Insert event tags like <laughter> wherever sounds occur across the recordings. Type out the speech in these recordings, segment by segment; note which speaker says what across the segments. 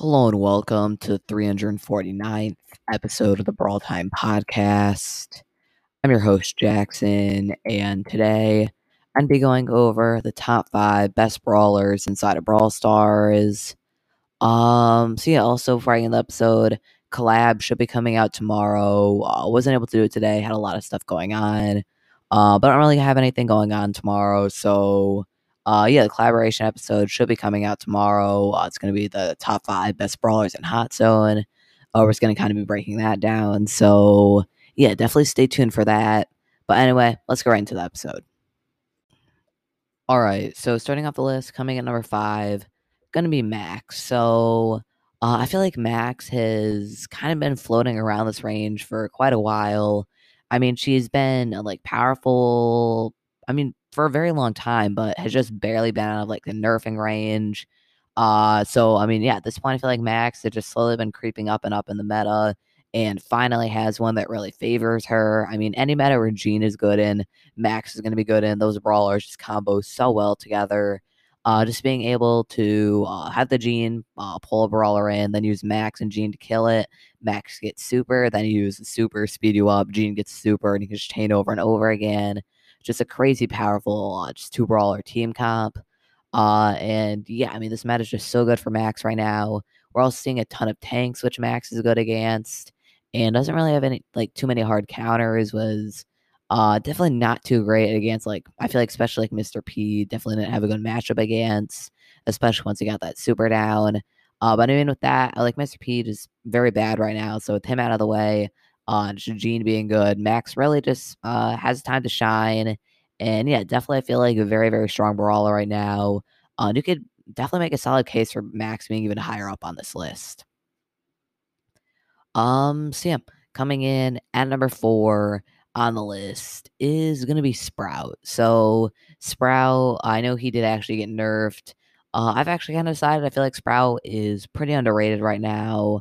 Speaker 1: Hello and welcome to the 349th episode of the Brawl Time Podcast. I'm your host, Jackson, and today I'm be going over the top five best brawlers inside of Brawl Stars. Um, so yeah, also for the episode, collab should be coming out tomorrow. Uh, wasn't able to do it today, had a lot of stuff going on. Uh, but I don't really have anything going on tomorrow, so uh, yeah, the collaboration episode should be coming out tomorrow. Uh, it's going to be the top five best brawlers in Hot Zone. Uh, we're just going to kind of be breaking that down. So, yeah, definitely stay tuned for that. But anyway, let's go right into the episode. All right, so starting off the list, coming at number five, going to be Max. So, uh, I feel like Max has kind of been floating around this range for quite a while. I mean, she's been like powerful. I mean, for a very long time, but has just barely been out of like the nerfing range. Uh, so I mean, yeah, at this point, I feel like Max has just slowly been creeping up and up in the meta, and finally has one that really favors her. I mean, any meta where Gene is good in, Max is going to be good in. Those brawlers just combo so well together. Uh, just being able to uh, have the Gene uh, pull a brawler in, then use Max and Gene to kill it. Max gets super, then use the super, speed you up. Gene gets super, and you can just chain over and over again just a crazy powerful, uh, just two brawler team comp. Uh, and yeah, I mean, this meta is just so good for Max right now. We're also seeing a ton of tanks, which Max is good against, and doesn't really have any like too many hard counters. Was uh definitely not too great against like I feel like especially like Mr. P definitely didn't have a good matchup against, especially once he got that super down. Uh, but I mean, with that, I like Mr. P just very bad right now. So with him out of the way, on Gene being good. Max really just uh, has time to shine. And yeah, definitely I feel like a very, very strong brawler right now. Uh, you could definitely make a solid case for Max being even higher up on this list. Um, so yeah, coming in at number four on the list is going to be Sprout. So Sprout, I know he did actually get nerfed. Uh, I've actually kind of decided I feel like Sprout is pretty underrated right now.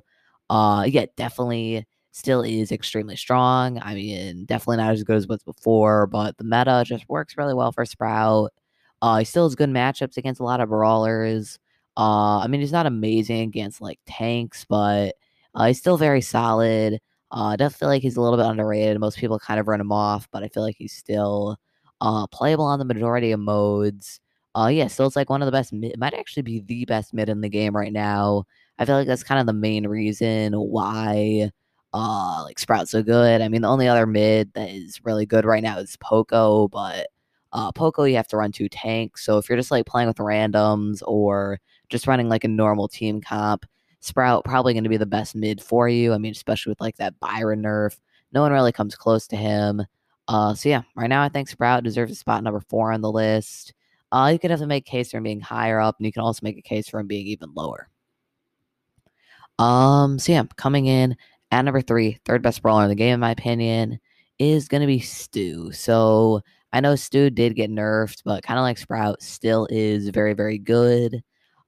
Speaker 1: Uh, yeah, definitely still is extremely strong. I mean, definitely not as good as what's before, but the meta just works really well for Sprout. Uh, he still has good matchups against a lot of brawlers. Uh, I mean, he's not amazing against like tanks, but uh, he's still very solid. Uh, I definitely feel like he's a little bit underrated. Most people kind of run him off, but I feel like he's still uh, playable on the majority of modes. Uh, yeah, still it's like one of the best. Mid- might actually be the best mid in the game right now. I feel like that's kind of the main reason why uh like Sprout's so good. I mean, the only other mid that is really good right now is Poco, but uh Poco you have to run two tanks. So if you're just like playing with randoms or just running like a normal team comp, Sprout probably going to be the best mid for you. I mean, especially with like that Byron nerf, no one really comes close to him. Uh, so yeah, right now I think Sprout deserves a spot number four on the list. Uh, you could have to make a case for him being higher up, and you can also make a case for him being even lower. Um, so yeah, coming in at number three, third best brawler in the game, in my opinion, is going to be Stu. So I know Stu did get nerfed, but kind of like Sprout, still is very, very good.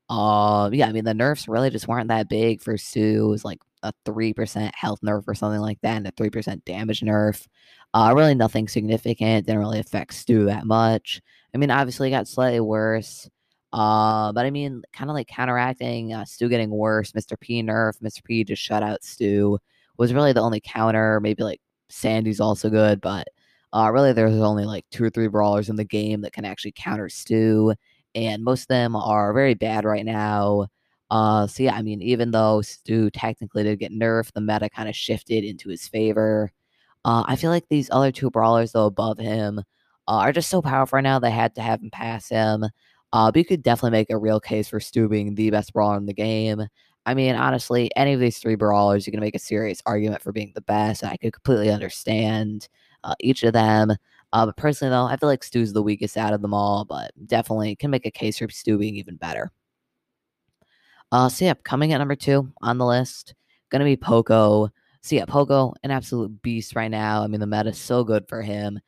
Speaker 1: Uh, yeah, I mean, the nerfs really just weren't that big for Stu. It was like a 3% health nerf or something like that, and a 3% damage nerf. Uh, really nothing significant. Didn't really affect Stu that much. I mean, obviously, got slightly worse. Uh, but I mean, kind of like counteracting uh, Stu getting worse. Mr. P nerf. Mr. P just shut out Stu was really the only counter. Maybe like Sandy's also good, but uh, really there's only like two or three brawlers in the game that can actually counter Stu, and most of them are very bad right now. Uh, so yeah, I mean, even though Stu technically did get nerfed, the meta kind of shifted into his favor. Uh, I feel like these other two brawlers though above him uh, are just so powerful right now. They had to have him pass him. Uh, but you could definitely make a real case for Stu being the best brawler in the game. I mean, honestly, any of these three brawlers, you can make a serious argument for being the best. and I could completely understand uh, each of them. Uh, but personally, though, I feel like Stu's the weakest out of them all, but definitely can make a case for Stu being even better. Uh, so, yeah, coming at number two on the list, going to be Poco. So, yeah, Poco, an absolute beast right now. I mean, the meta is so good for him.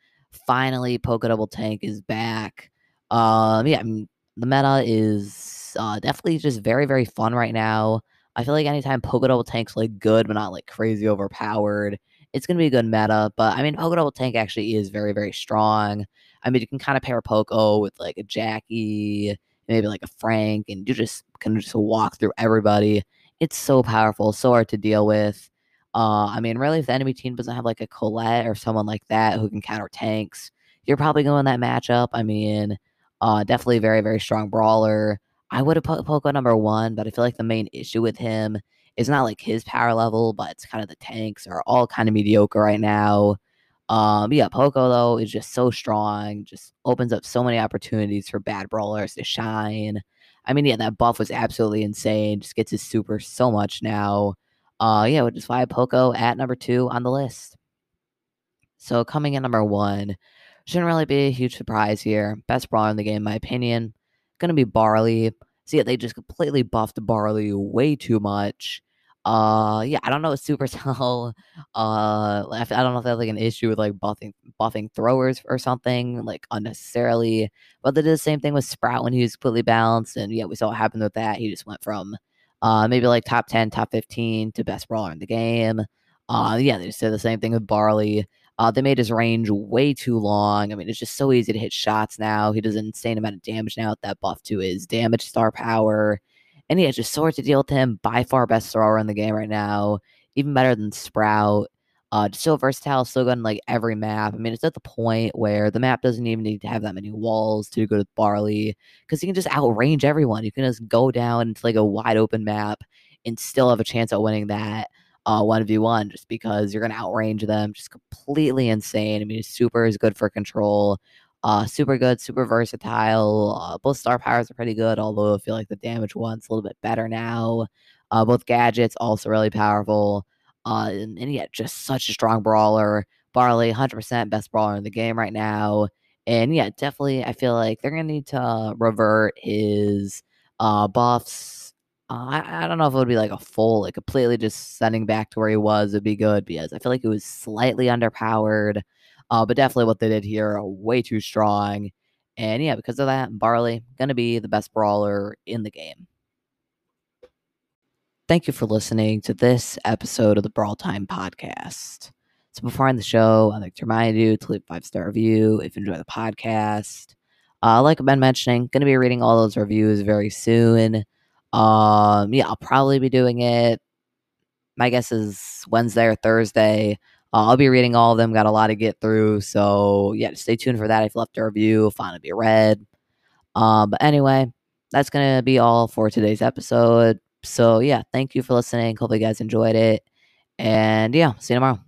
Speaker 1: Finally, Poco Double Tank is back. Um, yeah, I mean, the meta is uh, definitely just very, very fun right now. I feel like anytime Poco Double Tank's like good, but not like crazy overpowered, it's gonna be a good meta. But I mean, Poco Double Tank actually is very, very strong. I mean, you can kind of pair Poco with like a Jackie, maybe like a Frank, and you just can just walk through everybody it's so powerful, so hard to deal with. Uh, I mean, really, if the enemy team doesn't have like a Colette or someone like that who can counter tanks, you're probably going that matchup. I mean, uh, definitely very, very strong brawler. I would have put Poco number one, but I feel like the main issue with him is not like his power level, but it's kind of the tanks are all kind of mediocre right now. Um, yeah, Poco though is just so strong, just opens up so many opportunities for bad brawlers to shine. I mean, yeah, that buff was absolutely insane. Just gets his super so much now. Uh, yeah, which is why Poco at number two on the list. So coming in number one, shouldn't really be a huge surprise here. Best brawler in the game, in my opinion, gonna be Barley. See, they just completely buffed Barley way too much. Uh, yeah, I don't know Supercell. <laughs> Uh, I don't know if they have like an issue with like buffing buffing throwers or something like unnecessarily. But they did the same thing with Sprout when he was completely balanced, and yeah, we saw what happened with that. He just went from uh maybe like top ten, top fifteen to best brawler in the game. Uh, yeah, they just did the same thing with Barley. Uh, they made his range way too long. I mean, it's just so easy to hit shots now. He does an insane amount of damage now with that buff to his damage star power. And he has just hard to deal with him. By far best thrower in the game right now. Even better than Sprout. Uh, just so versatile, so good on like every map. I mean, it's at the point where the map doesn't even need to have that many walls to go to Barley because you can just outrange everyone. You can just go down into like a wide open map and still have a chance at winning that uh, 1v1 just because you're going to outrange them. Just completely insane. I mean, super is good for control. Uh, super good, super versatile. Uh, both star powers are pretty good, although I feel like the damage one's a little bit better now. Uh, both gadgets also really powerful. Uh, and, and yeah, just such a strong brawler. Barley, 100% best brawler in the game right now. And yeah, definitely, I feel like they're going to need to revert his uh, buffs. Uh, I, I don't know if it would be like a full, like completely just sending back to where he was would be good because I feel like it was slightly underpowered. Uh, but definitely what they did here, way too strong. And yeah, because of that, Barley going to be the best brawler in the game. Thank you for listening to this episode of the Brawl Time podcast. So before I end the show, I'd like to remind you to leave a five star review if you enjoy the podcast. Uh, like I've been mentioning, going to be reading all those reviews very soon. Um, yeah, I'll probably be doing it. My guess is Wednesday or Thursday. Uh, I'll be reading all of them. Got a lot to get through. So, yeah, stay tuned for that. If you left a review, to be read. Um, but anyway, that's to be all for today's episode. So, yeah, thank you for listening. Hope you guys enjoyed it. And yeah, see you tomorrow.